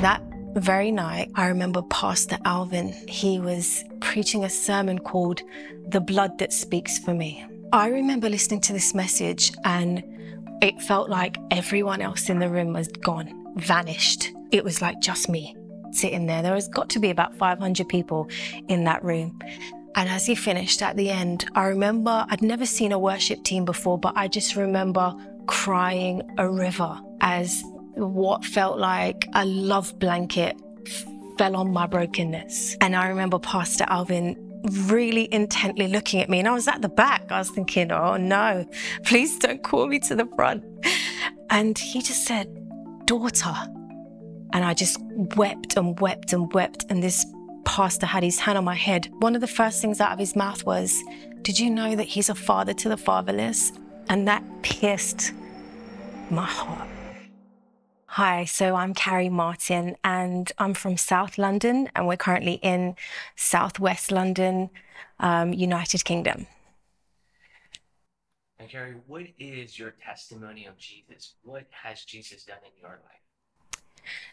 That very night, I remember Pastor Alvin. He was preaching a sermon called The Blood That Speaks for Me. I remember listening to this message and it felt like everyone else in the room was gone, vanished. It was like just me sitting there. There has got to be about 500 people in that room. And as he finished at the end, I remember I'd never seen a worship team before, but I just remember crying a river as what felt like a love blanket fell on my brokenness. And I remember Pastor Alvin really intently looking at me, and I was at the back. I was thinking, oh no, please don't call me to the front. And he just said, daughter. And I just wept and wept and wept. And this pastor had his hand on my head, one of the first things out of his mouth was, Did you know that he's a father to the fatherless? And that pierced my heart. Hi, so I'm Carrie Martin and I'm from South London and we're currently in Southwest London, um, United Kingdom. And Carrie, what is your testimony of Jesus? What has Jesus done in your life?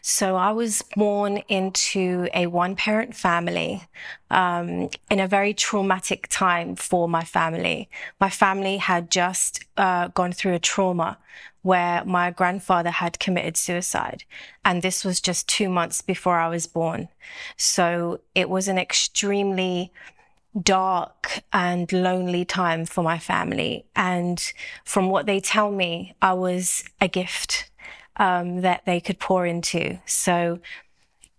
So I was born into a one parent family um, in a very traumatic time for my family. My family had just uh, gone through a trauma where my grandfather had committed suicide. And this was just two months before I was born. So it was an extremely dark and lonely time for my family. And from what they tell me, I was a gift um, that they could pour into. So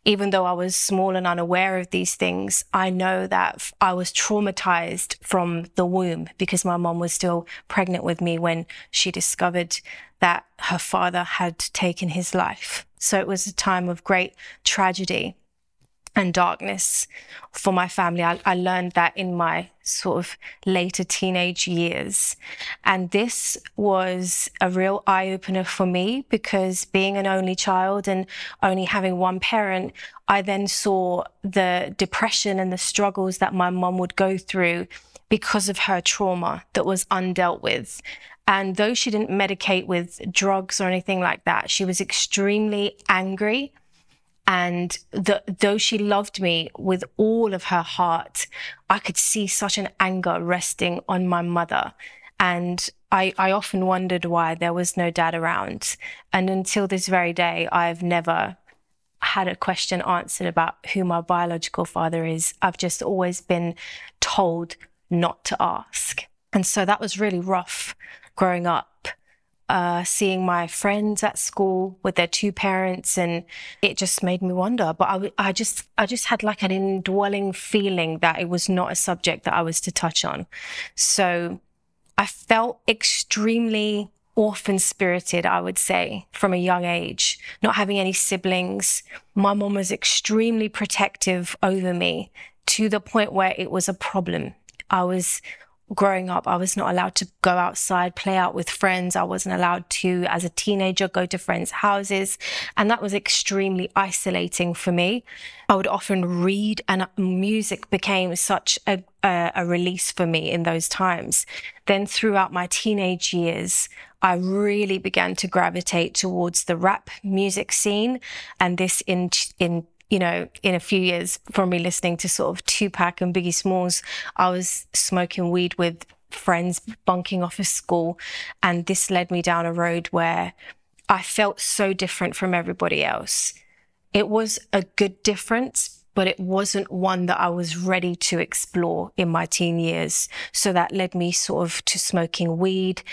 even though I was small and unaware of these things, I know that I was traumatized from the womb because my mom was still pregnant with me when she discovered that her father had taken his life. So it was a time of great tragedy and darkness for my family. I, I, learned that in my sort of later teenage years. And this was a real eye opener for me because being an only child and only having one parent, I then saw the depression and the struggles that my mom would go through because of her trauma that was undealt with. And though she didn't medicate with drugs or anything like that, she was extremely angry and the, though she loved me with all of her heart, I could see such an anger resting on my mother. And I, I often wondered why there was no dad around. And until this very day, I've never had a question answered about who my biological father is. I've just always been told not to ask. And so that was really rough growing up uh, seeing my friends at school with their two parents, and it just made me wonder. But I, I just, I just had like an indwelling feeling that it was not a subject that I was to touch on. So I felt extremely orphan spirited, I would say, from a young age, not having any siblings. My mom was extremely protective over me to the point where it was a problem. I was growing up, I was not allowed to go outside, play out with friends. I wasn't allowed to, as a teenager, go to friends' houses. And that was extremely isolating for me. I would often read, and music became such a, a, a release for me in those times. Then, throughout my teenage years, I really began to gravitate towards the rap music scene. And this in, in you know, in a few years from me listening to sort of Tupac and Biggie Smalls, I was smoking weed with friends bunking off of school. And this led me down a road where I felt so different from everybody else. It was a good difference, but it wasn't one that I was ready to explore in my teen years. So that led me sort of to smoking weed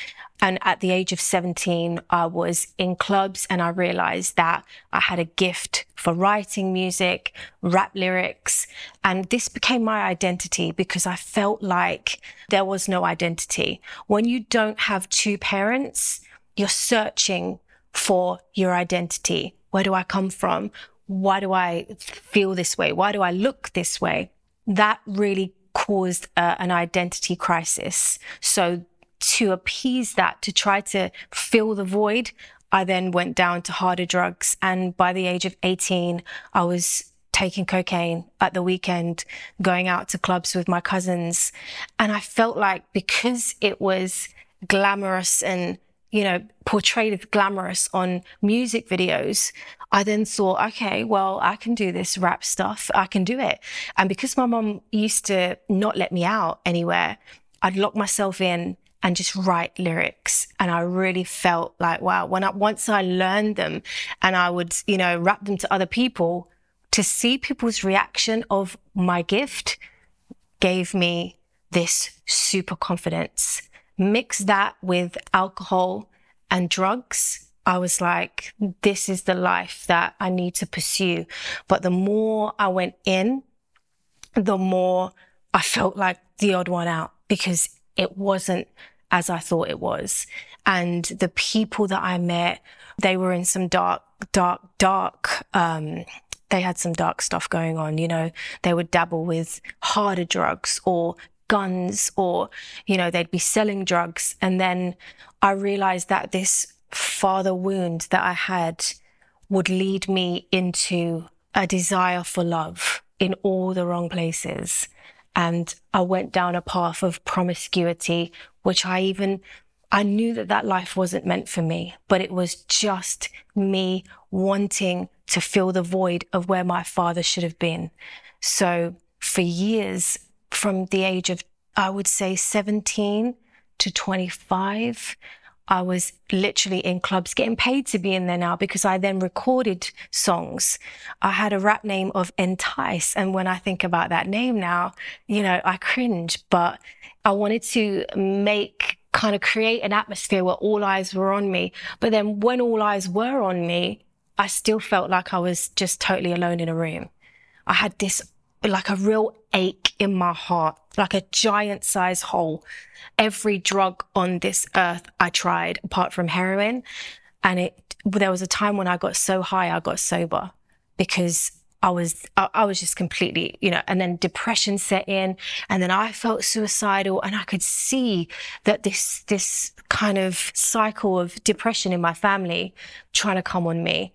and at the age of 17, I was in clubs and I realized that I had a gift for writing music, rap lyrics. And this became my identity because I felt like there was no identity. When you don't have two parents, you're searching for your identity. Where do I come from? Why do I feel this way? Why do I look this way? That really caused uh, an identity crisis. So to appease that, to try to fill the void, I then went down to harder drugs. And by the age of 18, I was taking cocaine at the weekend, going out to clubs with my cousins. And I felt like because it was glamorous and you know, portrayed as glamorous on music videos, I then thought, okay, well, I can do this rap stuff. I can do it. And because my mom used to not let me out anywhere, I'd lock myself in and just write lyrics. And I really felt like, wow, when I, once I learned them and I would, you know, rap them to other people, to see people's reaction of my gift gave me this super confidence. Mix that with alcohol and drugs. I was like, this is the life that I need to pursue. But the more I went in, the more I felt like the odd one out because it wasn't as I thought it was. And the people that I met, they were in some dark, dark, dark, um, they had some dark stuff going on. You know, they would dabble with harder drugs or guns or, you know, they'd be selling drugs. And then I realized that this father wound that I had would lead me into a desire for love in all the wrong places. And I went down a path of promiscuity, which I even, I knew that that life wasn't meant for me, but it was just me wanting to fill the void of where my father should have been. So for years, from the age of, I would say 17 to 25, I was literally in clubs getting paid to be in there now because I then recorded songs. I had a rap name of Entice. And when I think about that name now, you know, I cringe, but I wanted to make kind of create an atmosphere where all eyes were on me. But then when all eyes were on me, I still felt like I was just totally alone in a room. I had this like a real ache in my heart, like a giant size hole. Every drug on this earth I tried apart from heroin. And it, there was a time when I got so high, I got sober because I was, I, I was just completely, you know, and then depression set in and then I felt suicidal and I could see that this, this kind of cycle of depression in my family trying to come on me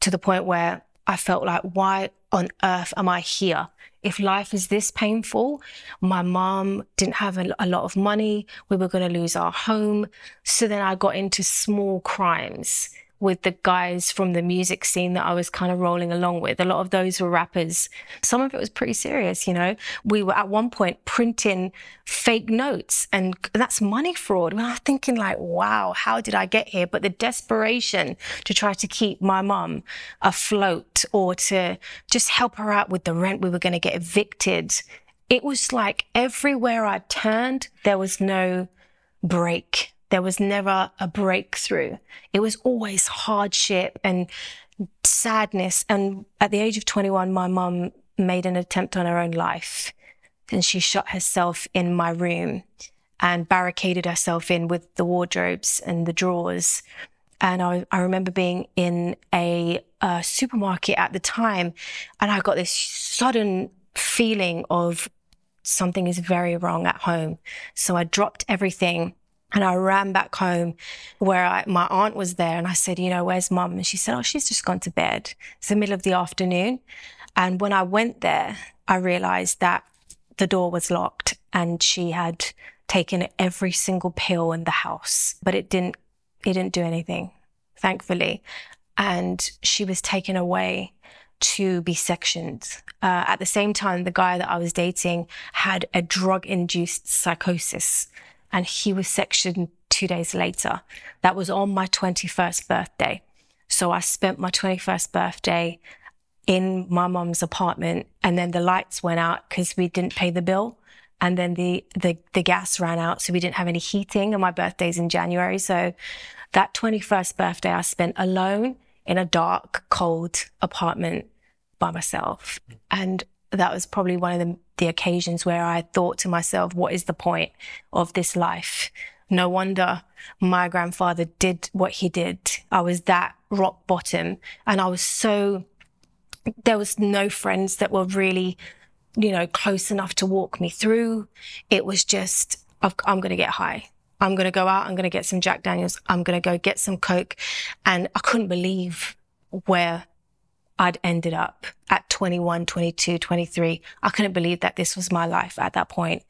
to the point where I felt like, why on earth am I here? If life is this painful, my mom didn't have a, a lot of money. We were going to lose our home. So then I got into small crimes with the guys from the music scene that I was kind of rolling along with. A lot of those were rappers. Some of it was pretty serious, you know. We were at one point printing fake notes and that's money fraud. And I'm thinking like, wow, how did I get here? But the desperation to try to keep my mum afloat or to just help her out with the rent we were going to get evicted. It was like everywhere I turned, there was no break there was never a breakthrough. It was always hardship and sadness. And at the age of 21, my mum made an attempt on her own life. And she shot herself in my room and barricaded herself in with the wardrobes and the drawers. And I, I remember being in a, a supermarket at the time, and I got this sudden feeling of something is very wrong at home. So I dropped everything and I ran back home where I, my aunt was there and I said, you know, where's mum? And she said, oh, she's just gone to bed. It's the middle of the afternoon. And when I went there, I realized that the door was locked and she had taken every single pill in the house, but it didn't, it didn't do anything, thankfully. And she was taken away to be sectioned. Uh, at the same time, the guy that I was dating had a drug induced psychosis and he was sectioned two days later. That was on my 21st birthday. So I spent my 21st birthday in my mom's apartment and then the lights went out because we didn't pay the bill. And then the, the, the gas ran out. So we didn't have any heating and my birthday's in January. So that 21st birthday I spent alone in a dark, cold apartment by myself. And that was probably one of the, the occasions where I thought to myself, what is the point of this life? No wonder my grandfather did what he did. I was that rock bottom and I was so, there was no friends that were really, you know, close enough to walk me through. It was just, I'm going to get high. I'm going to go out. I'm going to get some Jack Daniels. I'm going to go get some Coke. And I couldn't believe where I'd ended up at 21, 22, 23. I couldn't believe that this was my life at that point.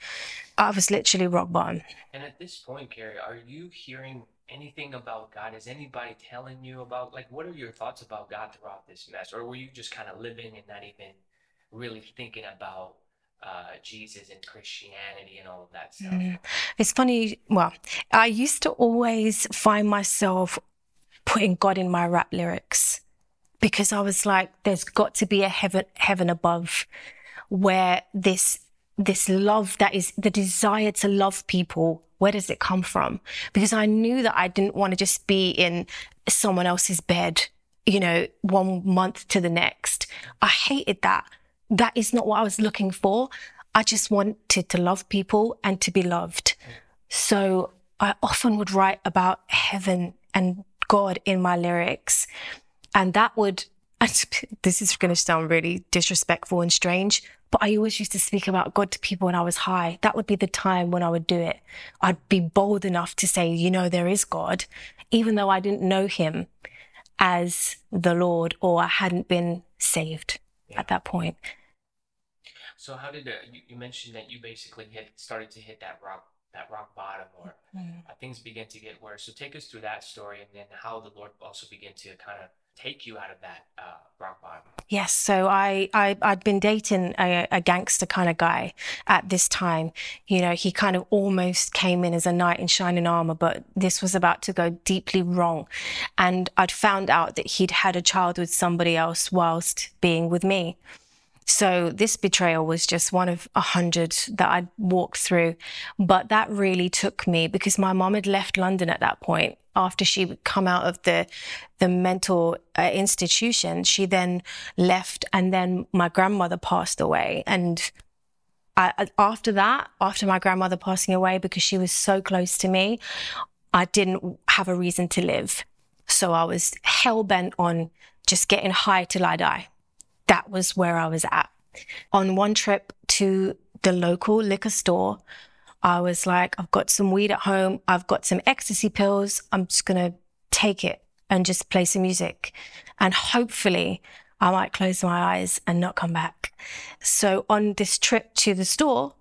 I was literally rock bottom. And at this point, Carrie, are you hearing anything about God? Is anybody telling you about like what are your thoughts about God throughout this mess? Or were you just kind of living and not even really thinking about uh, Jesus and Christianity and all of that stuff? Mm. It's funny. Well, I used to always find myself putting God in my rap lyrics because I was like, there's got to be a heaven, heaven above where this, this love that is the desire to love people. Where does it come from? Because I knew that I didn't want to just be in someone else's bed, you know, one month to the next. I hated that. That is not what I was looking for. I just wanted to love people and to be loved. So I often would write about heaven and God in my lyrics. And that would, this is going to sound really disrespectful and strange, but I always used to speak about God to people when I was high. That would be the time when I would do it. I'd be bold enough to say, you know, there is God, even though I didn't know him as the Lord or I hadn't been saved Yeah. at that point. So how did uh, you, you mentioned that you basically hit started to hit that rock that rock bottom or Mm. uh, things begin to get worse. So take us through that story and then how the Lord also began to kind of take you out of that uh, rock bottom. Yes, so I, I I'd been dating a, a gangster kind of guy at this time. You know, he kind of almost came in as a knight in shining armor, but this was about to go deeply wrong. And I'd found out that he'd had a child with somebody else whilst being with me. So this betrayal was just one of a hundred that I'd walked through. But that really took me because my mom had left London at that point after she'd come out of the the mental uh, institution. She then left, and then my grandmother passed away. And I- after that, after my grandmother passing away, because she was so close to me, I didn't have a reason to live. So I was hell bent on just getting high till I die that was where I was at. On one trip to the local liquor store, I was like, I've got some weed at home. I've got some ecstasy pills. I'm just going to take it and just play some music. And hopefully I might close my eyes and not come back. So on this trip to the store,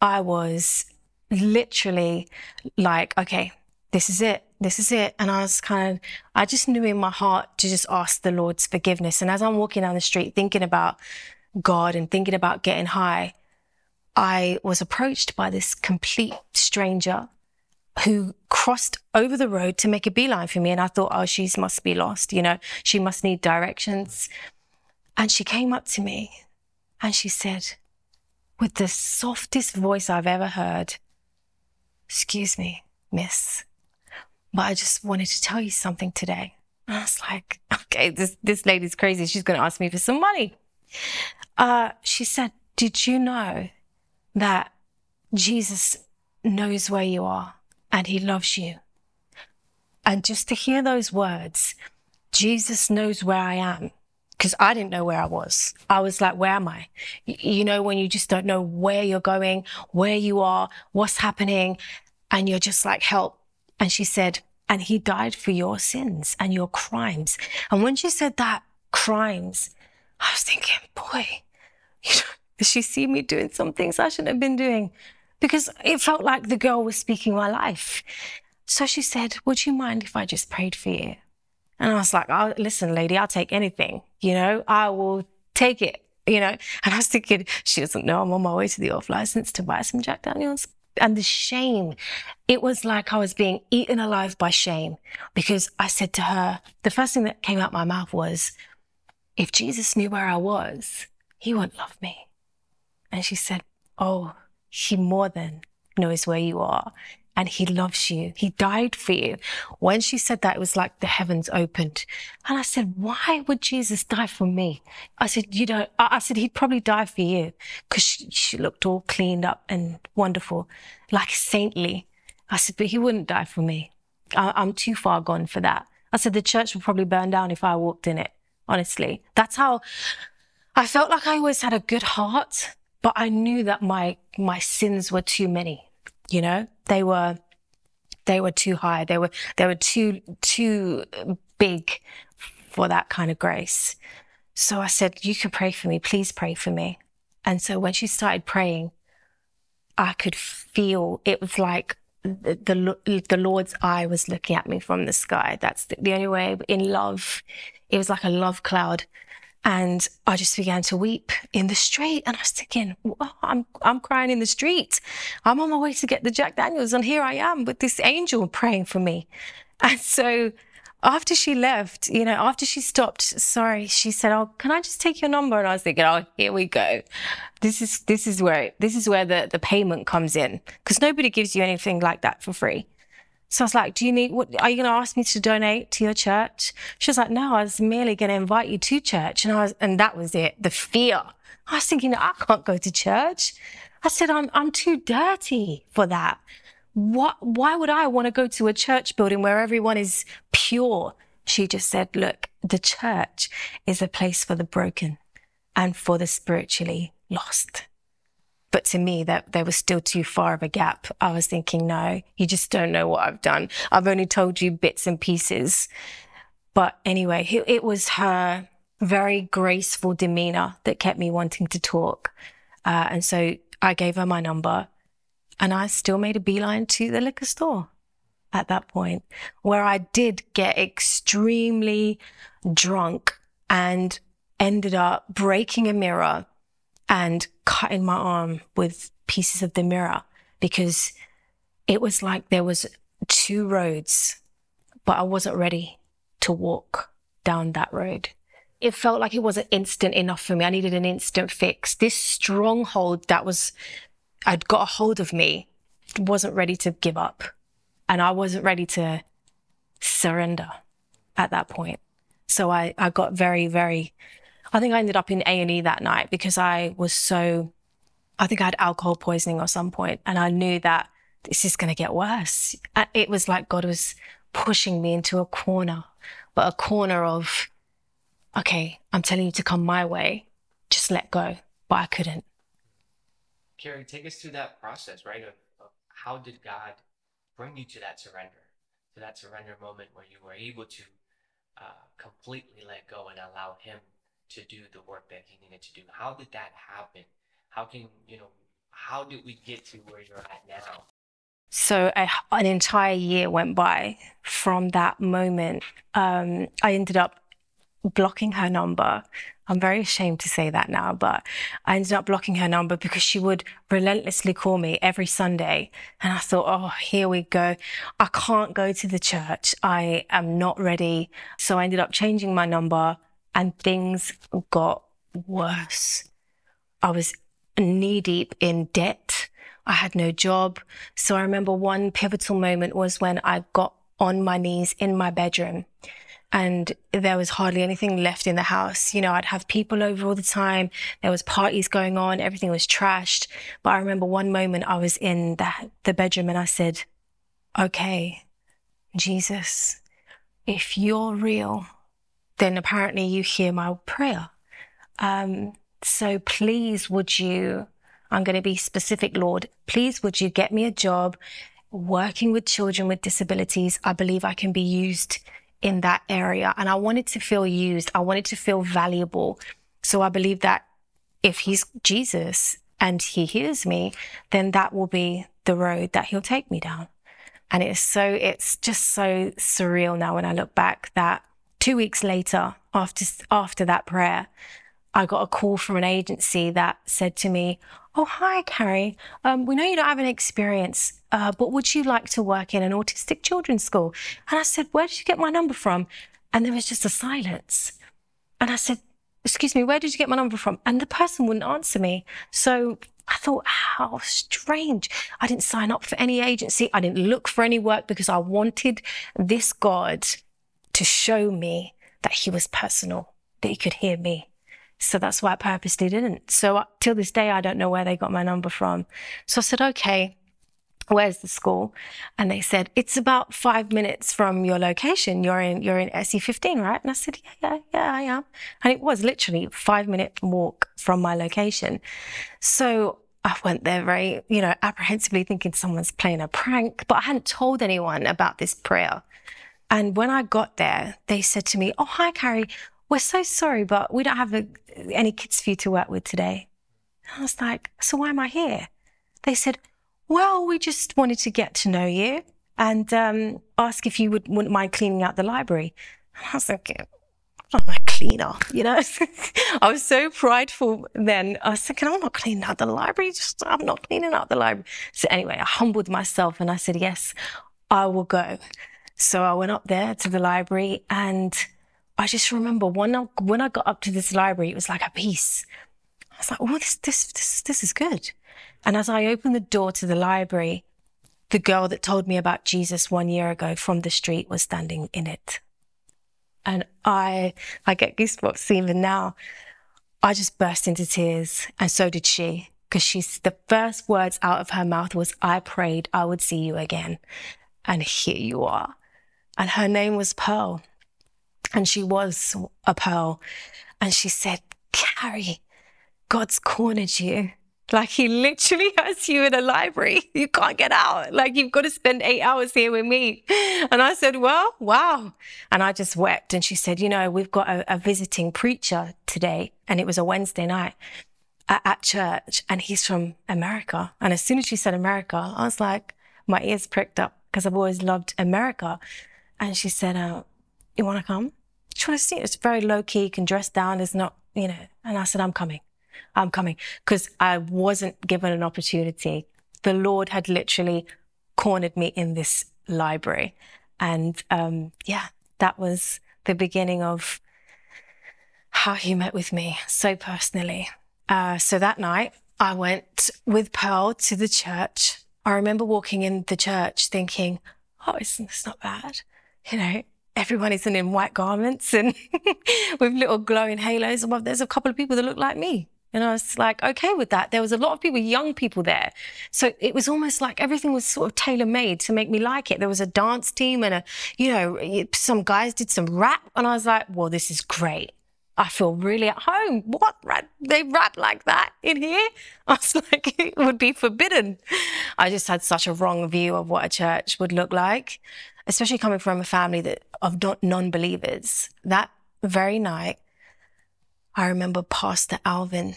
I was literally like, okay, this is it. This is it. And I was kind of, I just knew in my heart to just ask the Lord's forgiveness. And as I'm walking down the street thinking about God and thinking about getting high, I was approached by this complete stranger who crossed over the road to make a beeline for me. And I thought, oh, she must be lost. You know, she must need directions. And she came up to me and she said, with the softest voice I've ever heard, Excuse me, miss, but I just wanted to tell you something today. And I was like, Okay, this, this lady's crazy. She's going to ask me for some money. Uh, she said, Did you know that Jesus knows where you are and he loves you? And just to hear those words, Jesus knows where I am because I didn't know where I was. I was like, where am I? You know, when you just don't know where you're going, where you are, what's happening, and you're just like, help. And she said, and he died for your sins and your crimes. And when she said that, crimes, I was thinking, boy, you know, she see me doing some things I shouldn't have been doing? Because it felt like the girl was speaking my life. So she said, Would you mind if I just prayed for you? And I was like, oh, listen, lady, I'll take anything. You know, I will take it, you know. And I was thinking, she doesn't know I'm on my way to the off license to buy some Jack Daniels. And the shame, it was like I was being eaten alive by shame because I said to her, the first thing that came out my mouth was, if Jesus knew where I was, he wouldn't love me. And she said, oh, he more than knows where you are and he loves you. He died for you. When she said that, it was like the heavens opened. And I said, why would Jesus die for me? I said, you know, I said, he'd probably die for you because she, she looked all cleaned up and wonderful, like saintly. I said, but he wouldn't die for me. I, I'm too far gone for that. I said, the church would probably burn down if I walked in it. Honestly, that's how I felt like I always had a good heart, but I knew that my, my sins were too many you know they were they were too high they were they were too too big for that kind of grace so i said you can pray for me please pray for me and so when she started praying i could feel it was like the, the, the Lord's eye was looking at me from the sky. That's the, the only way in love. It was like a love cloud. And I just began to weep in the street. And I was thinking, oh, I'm, I'm crying in the street. I'm on my way to get the Jack Daniels. And here I am with this angel praying for me. And so after she left, you know, after she stopped, sorry, she said, "Oh, can I just take your number?" And I was thinking, "Oh, here we go. This is this is where this is where the the payment comes in because nobody gives you anything like that for free." So I was like, "Do you need? What are you going to ask me to donate to your church?" She was like, "No, I was merely going to invite you to church." And I was, and that was it. The fear. I was thinking, I can't go to church. I said, "I'm I'm too dirty for that." what, why would I want to go to a church building where everyone is pure? She just said, look, the church is a place for the broken and for the spiritually lost. But to me, that there was still too far of a gap. I was thinking, no, you just don't know what I've done. I've only told you bits and pieces. But anyway, it was her very graceful demeanor that kept me wanting to talk. Uh, and so I gave her my number and I still made a beeline to the liquor store at that point, where I did get extremely drunk and ended up breaking a mirror and cutting my arm with pieces of the mirror because it was like there was two roads, but I wasn't ready to walk down that road. It felt like it wasn't instant enough for me. I needed an instant fix. This stronghold that was I'd got a hold of me, wasn't ready to give up. And I wasn't ready to surrender at that point. So I, I got very, very, I think I ended up in A&E that night because I was so, I think I had alcohol poisoning or some point and I knew that this is going to get worse. It was like God was pushing me into a corner, but a corner of, okay, I'm telling you to come my way, just let go. But I couldn't. Carrie, take us through that process, right? Of, of how did God bring you to that surrender, to that surrender moment where you were able to uh, completely let go and allow Him to do the work that He needed to do? How did that happen? How can, you know, how did we get to where you're at now? So a, an entire year went by from that moment. Um, I ended up blocking her number. I'm very ashamed to say that now, but I ended up blocking her number because she would relentlessly call me every Sunday. And I thought, oh, here we go. I can't go to the church. I am not ready. So I ended up changing my number and things got worse. I was knee deep in debt. I had no job. So I remember one pivotal moment was when I got on my knees in my bedroom and there was hardly anything left in the house. You know, I'd have people over all the time. There was parties going on. Everything was trashed. But I remember one moment I was in the, the bedroom and I said, okay, Jesus, if you're real, then apparently you hear my prayer. Um, so please would you, I'm going to be specific, Lord, please would you get me a job working with children with disabilities? I believe I can be used in that area. And I wanted to feel used. I wanted to feel valuable. So I believe that if he's Jesus and he hears me, then that will be the road that he'll take me down. And it's so, it's just so surreal now when I look back that two weeks later, after, after that prayer, I got a call from an agency that said to me, Oh, hi, Carrie. Um, we know you don't have an experience, uh, but would you like to work in an autistic children's school? And I said, Where did you get my number from? And there was just a silence. And I said, Excuse me, where did you get my number from? And the person wouldn't answer me. So I thought, how strange. I didn't sign up for any agency. I didn't look for any work because I wanted this God to show me that he was personal, that he could hear me. So that's why I purposely didn't. So uh, till this day, I don't know where they got my number from. So I said, okay, where's the school? And they said, it's about five minutes from your location. You're in, you're in SE15, right? And I said, yeah, yeah, yeah, I am. And it was literally five minute walk from my location. So I went there very, you know, apprehensively thinking someone's playing a prank, but I hadn't told anyone about this prayer. And when I got there, they said to me, Oh, hi, Carrie we're so sorry, but we don't have a, any kids for you to work with today. I was like, so why am I here? They said, Well, we just wanted to get to know you and um, ask if you would, wouldn't mind cleaning out the library. And I was thinking, I'm a cleaner, you know? I was so prideful then. I was thinking, I'm not cleaning out the library. Just, I'm not cleaning out the library. So anyway, I humbled myself and I said, yes, I will go. So I went up there to the library and I just remember when I, when I got up to this library, it was like a peace. I was like, oh, this, this, this, this is good. And as I opened the door to the library, the girl that told me about Jesus one year ago from the street was standing in it. And I, I get goosebumps even now. I just burst into tears, and so did she, because she's the first words out of her mouth was, "I prayed I would see you again," and here you are. And her name was Pearl, and she was a pearl, and she said, "Carrie, God's cornered you." Like he literally has you in a library. You can't get out. Like you've got to spend eight hours here with me. And I said, well, wow. And I just wept. And she said, you know, we've got a, a visiting preacher today. And it was a Wednesday night at, at, church and he's from America. And as soon as she said America, I was like, my ears pricked up because I've always loved America. And she said, uh, you want to come? She want to see it. It's very low key. You can dress down. It's not, you know. And I said, I'm coming. I'm coming because I wasn't given an opportunity. The Lord had literally cornered me in this library. And um, yeah, that was the beginning of how he met with me so personally. Uh, so that night, I went with Pearl to the church. I remember walking in the church thinking, oh, it's not bad. You know, everyone isn't in white garments and with little glowing halos above. There's a couple of people that look like me. And I was like, okay with that. There was a lot of people, young people there. So it was almost like everything was sort of tailor made to make me like it. There was a dance team and a, you know, some guys did some rap. And I was like, well, this is great. I feel really at home. What? They rap like that in here? I was like, it would be forbidden. I just had such a wrong view of what a church would look like, especially coming from a family that of non believers. That very night, I remember Pastor Alvin,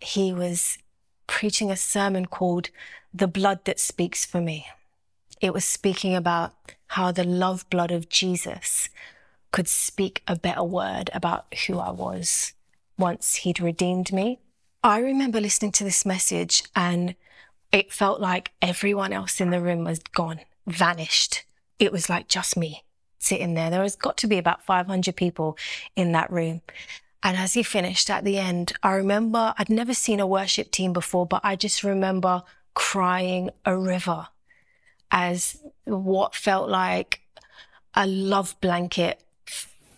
he was preaching a sermon called The Blood That Speaks for Me. It was speaking about how the love blood of Jesus could speak a better word about who I was once he'd redeemed me. I remember listening to this message and it felt like everyone else in the room was gone, vanished. It was like just me sitting there. There has got to be about 500 people in that room. And as he finished at the end, I remember I'd never seen a worship team before, but I just remember crying a river as what felt like a love blanket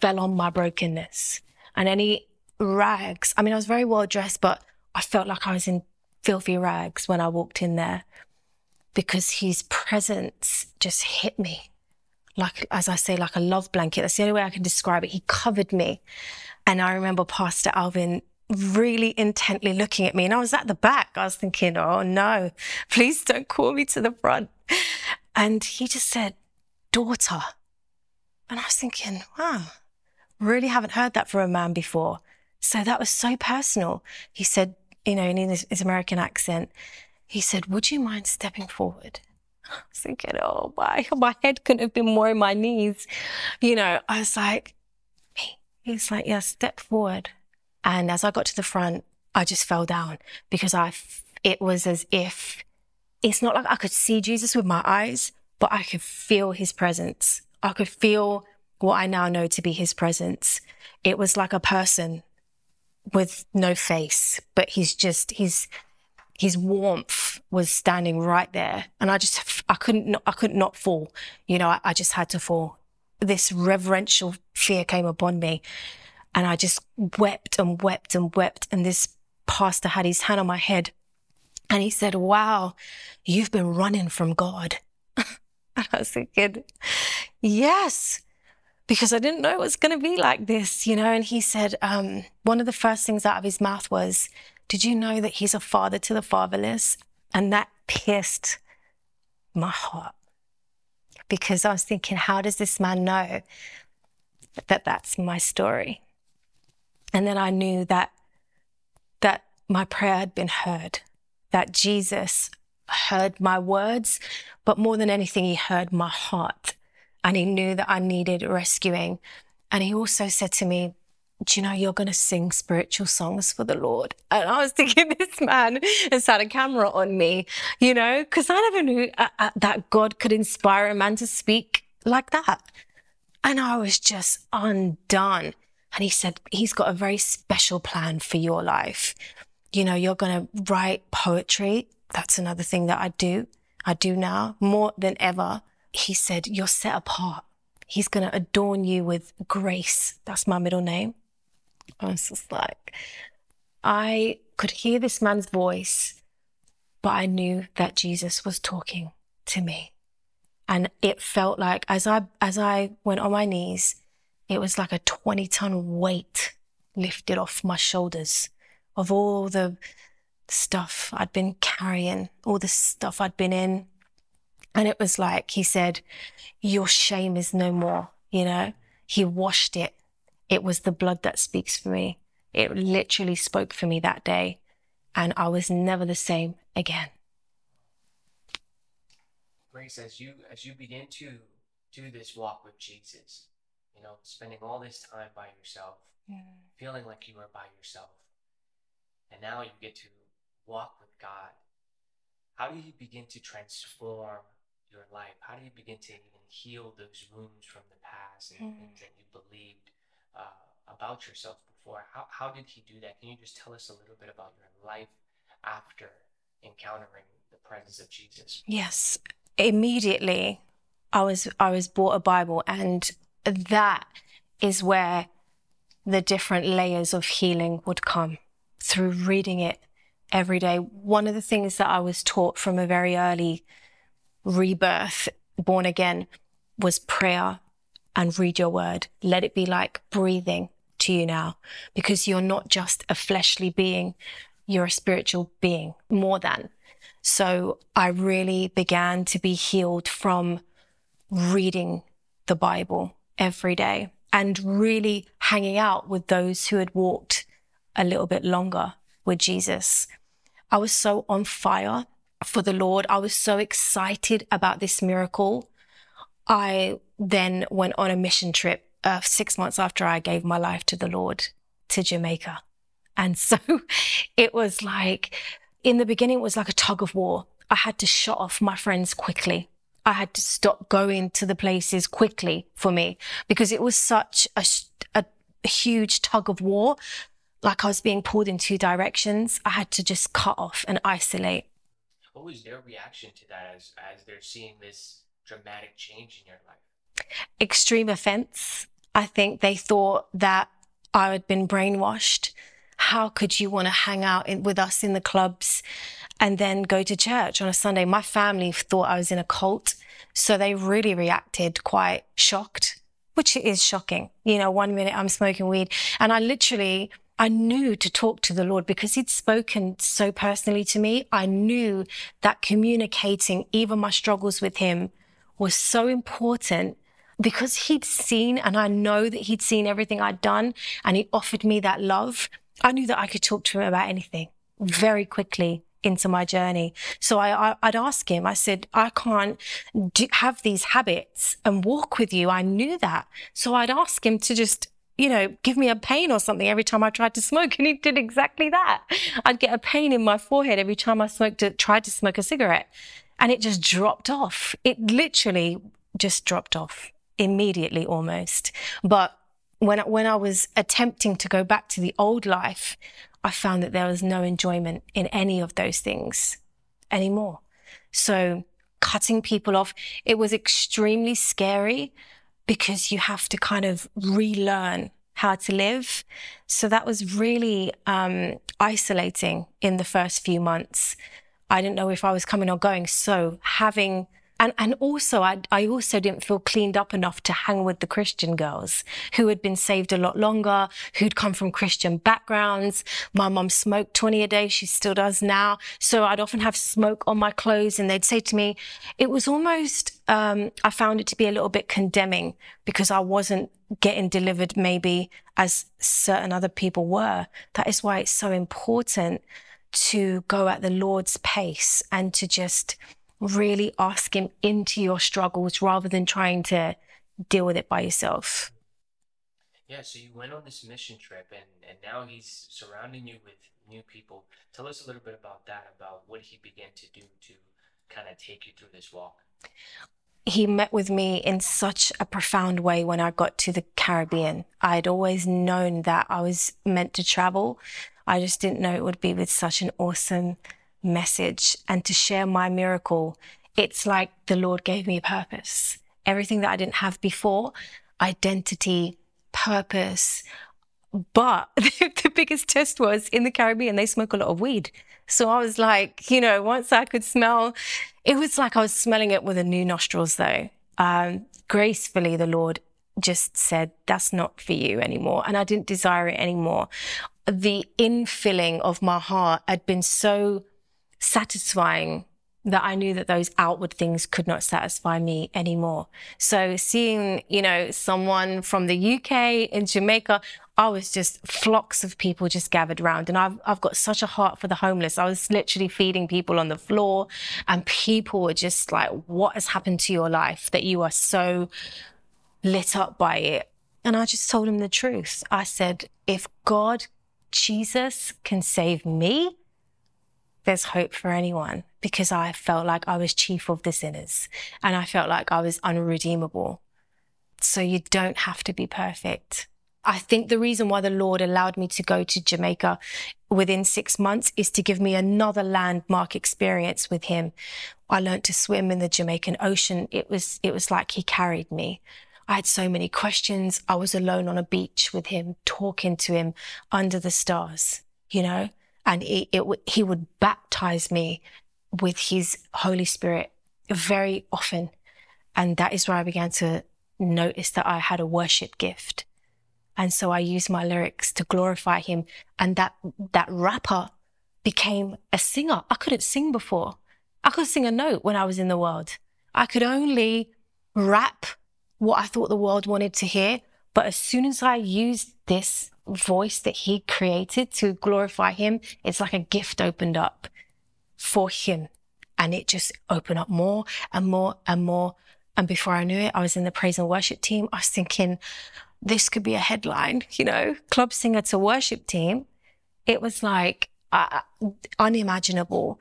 fell on my brokenness. And any rags, I mean, I was very well dressed, but I felt like I was in filthy rags when I walked in there because his presence just hit me. Like, as I say, like a love blanket. That's the only way I can describe it. He covered me. And I remember Pastor Alvin really intently looking at me. And I was at the back. I was thinking, oh no, please don't call me to the front. And he just said, daughter. And I was thinking, wow, really haven't heard that from a man before. So that was so personal. He said, you know, in his, his American accent, he said, would you mind stepping forward? I was thinking, oh my, my head couldn't have been more in my knees. You know, I was like, He's like, yeah, step forward. And as I got to the front, I just fell down because I, it was as if it's not like I could see Jesus with my eyes, but I could feel his presence. I could feel what I now know to be his presence. It was like a person with no face, but he's just, he's, his warmth was standing right there. And I just, I couldn't, I couldn't not fall. You know, I, I just had to fall this reverential fear came upon me. And I just wept and wept and wept. And this pastor had his hand on my head and he said, Wow, you've been running from God. and I was thinking, Yes, because I didn't know it was going to be like this, you know. And he said, um, One of the first things out of his mouth was, Did you know that he's a father to the fatherless? And that pierced my heart because I was thinking, how does this man know that that's my story? And then I knew that that my prayer had been heard, that Jesus heard my words, but more than anything, he heard my heart and he knew that I needed rescuing. And he also said to me, do you know you're going to sing spiritual songs for the Lord? And I was thinking, this man has had a camera on me, you know, because I never knew uh, uh, that God could inspire a man to speak like that. And I was just undone. And he said, He's got a very special plan for your life. You know, you're going to write poetry. That's another thing that I do. I do now more than ever. He said, You're set apart. He's going to adorn you with grace. That's my middle name. I was just like, I could hear this man's voice, but I knew that Jesus was talking to me. And it felt like as I as I went on my knees, it was like a 20 ton weight lifted off my shoulders of all the stuff I'd been carrying, all the stuff I'd been in. And it was like he said, Your shame is no more, you know? He washed it. It was the blood that speaks for me. It literally spoke for me that day. And I was never the same again. Grace, as you as you begin to do this walk with Jesus, you know, spending all this time by yourself, yeah. feeling like you are by yourself, and now you get to walk with God. How do you begin to transform your life? How do you begin to even heal those wounds from the past and mm. things that you believed uh, about yourself before? How, how did he do that? Can you just tell us a little bit about your life after encountering the presence of Jesus? Yes immediately I was I was bought a Bible and that is where the different layers of healing would come through reading it every day. One of the things that I was taught from a very early rebirth, born again, was prayer and read your word. Let it be like breathing to you now because you're not just a fleshly being, you're a spiritual being more than. So I really began to be healed from reading the Bible every day and really hanging out with those who had walked a little bit longer with Jesus. I was so on fire for the Lord. I was so excited about this miracle. I then went on a mission trip uh, six months after I gave my life to the Lord to Jamaica. And so it was like in the beginning, it was like a tug of war. I had to shut off my friends quickly. I had to stop going to the places quickly for me because it was such a, a, huge tug of war. Like I was being pulled in two directions. I had to just cut off and isolate. What was their reaction to that as, as they're seeing this dramatic change in your life? Extreme offense. I think they thought that I had been brainwashed how could you want to hang out in, with us in the clubs and then go to church on a Sunday? My family thought I was in a cult. So they really reacted quite shocked, which is shocking. You know, one minute I'm smoking weed and I literally, I knew to talk to the Lord because he'd spoken so personally to me. I knew that communicating even my struggles with him was so important because he'd seen and I know that he'd seen everything I'd done and he offered me that love. I knew that I could talk to him about anything very quickly into my journey. So I, would ask him. I said, I can't do, have these habits and walk with you. I knew that. So I'd ask him to just you know, give me a pain or something every time I tried to smoke. And he did exactly that. I'd get a pain in my forehead every time I smoked, tried to smoke a cigarette. And it just dropped off. It literally just dropped off immediately almost. But when when I was attempting to go back to the old life, I found that there was no enjoyment in any of those things anymore. So cutting people off, it was extremely scary because you have to kind of relearn how to live. So that was really um, isolating in the first few months. I didn't know if I was coming or going. So having and, and also, I, I also didn't feel cleaned up enough to hang with the Christian girls who had been saved a lot longer, who'd come from Christian backgrounds. My mum smoked 20 a day. She still does now. So I'd often have smoke on my clothes and they'd say to me, it was almost, um, I found it to be a little bit condemning because I wasn't getting delivered maybe as certain other people were. That is why it's so important to go at the Lord's pace and to just really ask Him into your struggles rather than trying to deal with it by yourself. Yeah, so you went on this mission trip and, and now he's surrounding you with new people. Tell us a little bit about that, about what he began to do to kind of take you through this walk. He met with me in such a profound way when I got to the Caribbean. I'd always known that I was meant to travel. I just didn't know it would be with such an awesome message and to share my miracle. It's like the Lord gave me a purpose. Everything that I didn't have before, identity, purpose. But the biggest test was in the Caribbean, they smoke a lot of weed. So I was like, you know, once I could smell, it was like I was smelling it with a new nostrils though. Um, gracefully, the Lord just said, that's not for you anymore. And I didn't desire it anymore. The infilling of my heart had been so satisfying that I knew that those outward things could not satisfy me anymore. So seeing, you know, someone from the UK in Jamaica, I was just flocks of people just gathered around. And I've, I've got such a heart for the homeless. I was literally feeding people on the floor and people were just like, what has happened to your life that you are so lit up by it? And I just told him the truth. I said, if God, Jesus can save me, there's hope for anyone because I felt like I was chief of the sinners and I felt like I was unredeemable. So you don't have to be perfect. I think the reason why the Lord allowed me to go to Jamaica within six months is to give me another landmark experience with Him. I learned to swim in the Jamaican Ocean. It was, it was like He carried me. I had so many questions. I was alone on a beach with Him, talking to Him under the stars, you know? and it, it, he would baptize me with his Holy Spirit very often. And that is where I began to notice that I had a worship gift. And so I used my lyrics to glorify him. And that, that rapper became a singer. I couldn't sing before. I could sing a note when I was in the world. I could only rap what I thought the world wanted to hear. But as soon as I used this voice that he created to glorify him, it's like a gift opened up for him. And it just opened up more and more and more. And before I knew it, I was in the praise and worship team. I was thinking, this could be a headline, you know, club singer to worship team. It was like uh, unimaginable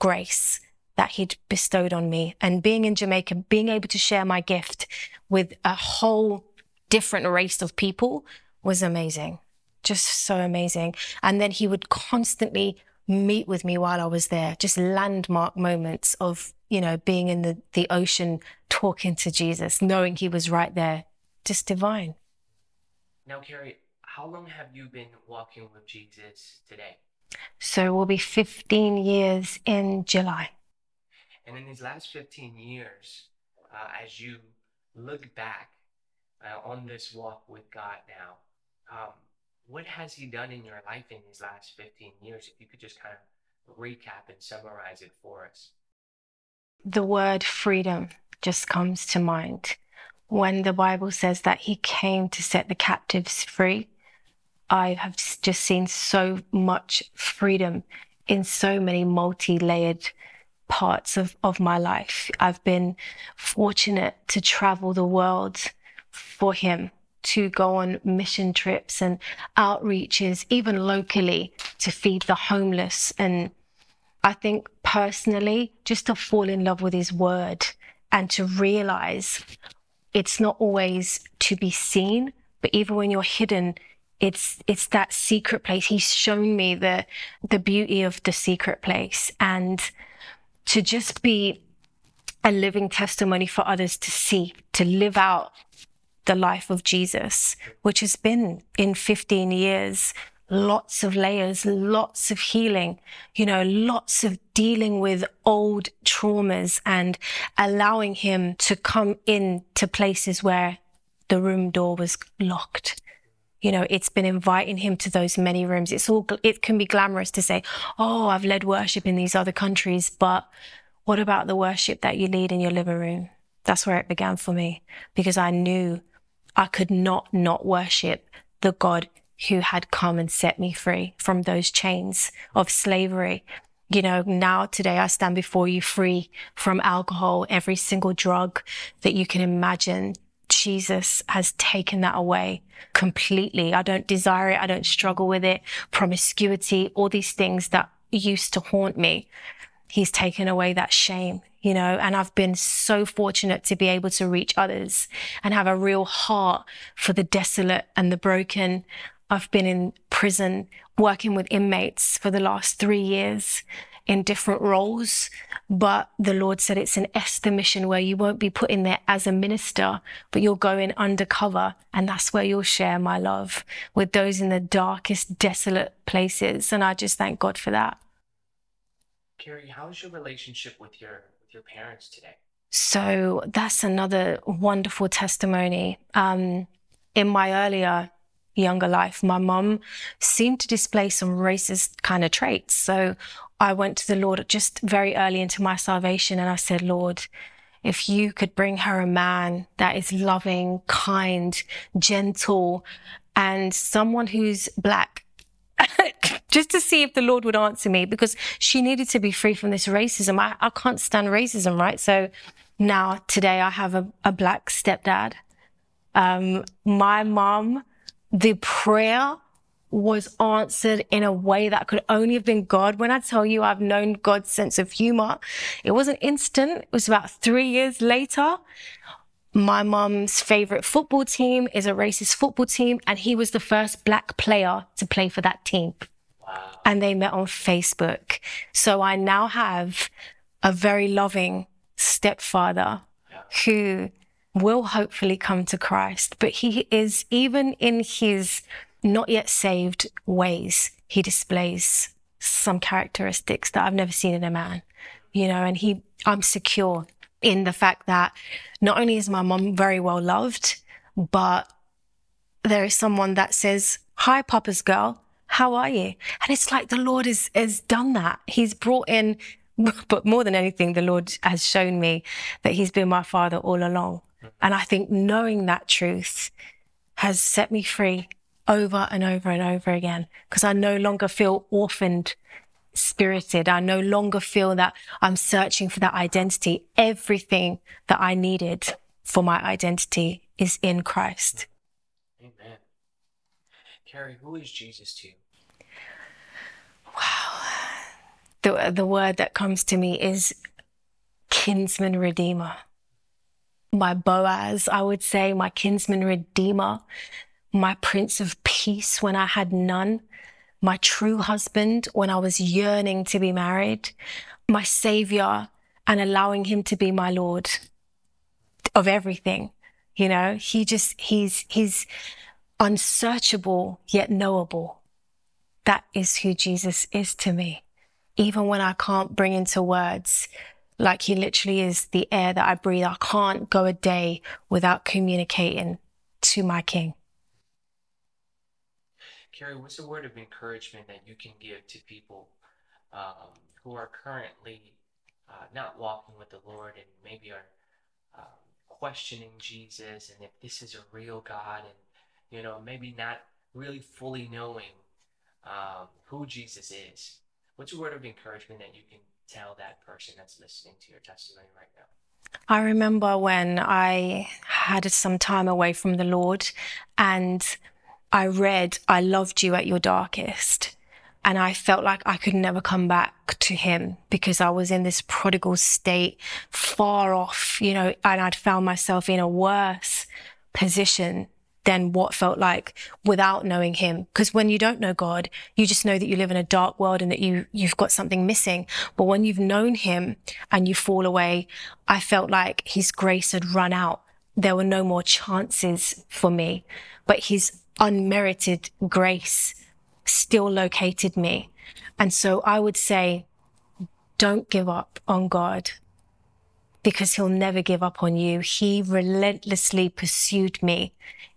grace that he'd bestowed on me. And being in Jamaica, being able to share my gift with a whole different race of people was amazing. Just so amazing. And then he would constantly meet with me while I was there, just landmark moments of, you know, being in the, the ocean, talking to Jesus, knowing he was right there. Just divine. Now, Carrie, how long have you been walking with Jesus today? So it will be 15 years in July. And in these last 15 years, uh, as you look back uh, on this walk with God now, um, what has he done in your life in these last 15 years? If you could just kind of recap and summarize it for us. The word freedom just comes to mind. When the Bible says that he came to set the captives free, I have just seen so much freedom in so many multi layered parts of, of my life. I've been fortunate to travel the world for him to go on mission trips and outreaches, even locally, to feed the homeless. And I think personally, just to fall in love with his word and to realize it's not always to be seen, but even when you're hidden, it's it's that secret place. He's shown me the the beauty of the secret place and to just be a living testimony for others to see, to live out the life of Jesus, which has been in 15 years, lots of layers, lots of healing, you know, lots of dealing with old traumas and allowing him to come in to places where the room door was locked. You know, it's been inviting him to those many rooms. It's all, it can be glamorous to say, Oh, I've led worship in these other countries, but what about the worship that you lead in your living room? That's where it began for me because I knew I could not not worship the God who had come and set me free from those chains of slavery. You know, now today I stand before you free from alcohol, every single drug that you can imagine. Jesus has taken that away completely. I don't desire it. I don't struggle with it. Promiscuity, all these things that used to haunt me. He's taken away that shame, you know, and I've been so fortunate to be able to reach others and have a real heart for the desolate and the broken. I've been in prison working with inmates for the last three years in different roles. But the Lord said it's an Esther mission where you won't be put in there as a minister, but you'll go in undercover. And that's where you'll share my love with those in the darkest, desolate places. And I just thank God for that. Carrie, how's your relationship with your with your parents today? So that's another wonderful testimony. Um, in my earlier younger life, my mom seemed to display some racist kind of traits. So I went to the Lord just very early into my salvation and I said, Lord, if you could bring her a man that is loving, kind, gentle, and someone who's black, just to see if the Lord would answer me because she needed to be free from this racism. I, I can't stand racism, right? So now today I have a, a black stepdad. Um, my mom the prayer was answered in a way that could only have been God. When I tell you I've known God's sense of humor, it wasn't instant. It was about three years later. My mom's favorite football team is a racist football team, and he was the first black player to play for that team. Wow. And they met on Facebook. So I now have a very loving stepfather yeah. who will hopefully come to Christ, but he is, even in his not yet saved ways, he displays some characteristics that I've never seen in a man, you know, and he, I'm secure in the fact that not only is my mom very well loved, but there is someone that says, Hi, Papa's girl, how are you? And it's like the Lord has, has done that. He's brought in, but more than anything, the Lord has shown me that He's been my father all along. Mm. And I think knowing that truth has set me free over and over and over again because I no longer feel orphaned spirited. I no longer feel that I'm searching for that identity. Everything that I needed for my identity is in Christ. Amen. Carrie, who is Jesus to you? Wow. The, the word that comes to me is kinsman redeemer my Boaz, I would say, my kinsman redeemer, my prince of peace when I had none, my true husband when I was yearning to be married, my savior, and allowing him to be my Lord of everything. You know, he just, he's, he's unsearchable yet knowable. That is who Jesus is to me. Even when I can't bring into words like he literally is the air that I breathe. I can't go a day without communicating to my king. Carrie, what's a word of encouragement that you can give to people um, who are currently uh, not walking with the Lord and maybe are um, questioning Jesus and if this is a real God and, you know, maybe not really fully knowing um, who Jesus is? What's a word of encouragement that you can tell that person that's listening to your testimony right now? I remember when I had some time away from the Lord and I read, I loved you at your darkest. And I felt like I could never come back to him because I was in this prodigal state, far off, you know, and I'd found myself in a worse position than what felt like without knowing him. Because when you don't know God, you just know that you live in a dark world and that you, you've got something missing. But when you've known him and you fall away, I felt like his grace had run out. There were no more chances for me, but his unmerited grace still located me. And so I would say, don't give up on God because he'll never give up on you. He relentlessly pursued me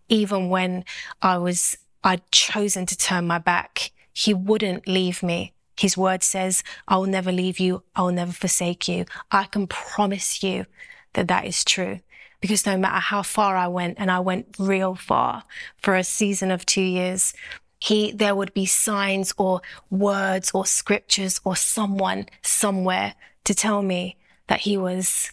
even when I was, I'd chosen to turn my back, he wouldn't leave me. His word says, I will never leave you. I will never forsake you. I can promise you that that is true because no matter how far I went, and I went real far for a season of two years, he there would be signs or words or scriptures or someone somewhere to tell me that he was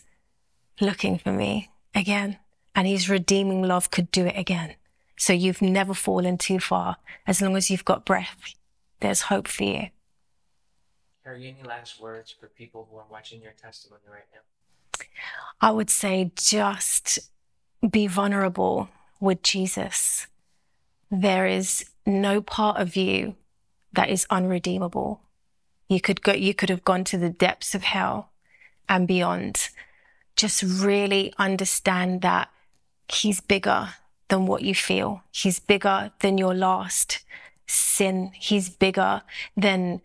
looking for me again. And his redeeming love could do it again. So you've never fallen too far. As long as you've got breath there's hope for you. Carrie, any last words for people who are watching your testimony right now? I would say just be vulnerable with Jesus. There is no part of you that is unredeemable. You could go, you could have gone to the depths of hell and beyond. Just really understand that he's bigger than what you feel. He's bigger than your last sin. He's bigger than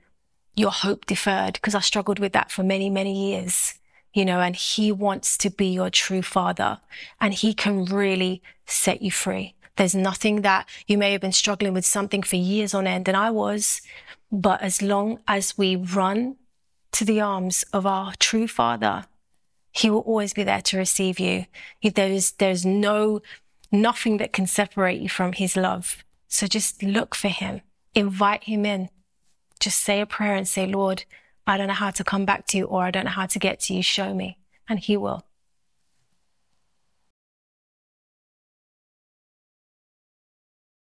your hope deferred because I struggled with that for many, many years, you know, and he wants to be your true father and he can really set you free. There's nothing that you may have been struggling with something for years on end, and I was, but as long as we run to the arms of our true father, he will always be there to receive you. There's, there's no, nothing that can separate you from his love. So just look for him, invite him in just say a prayer and say, Lord, I don't know how to come back to you or I don't know how to get to you. Show me. And He will.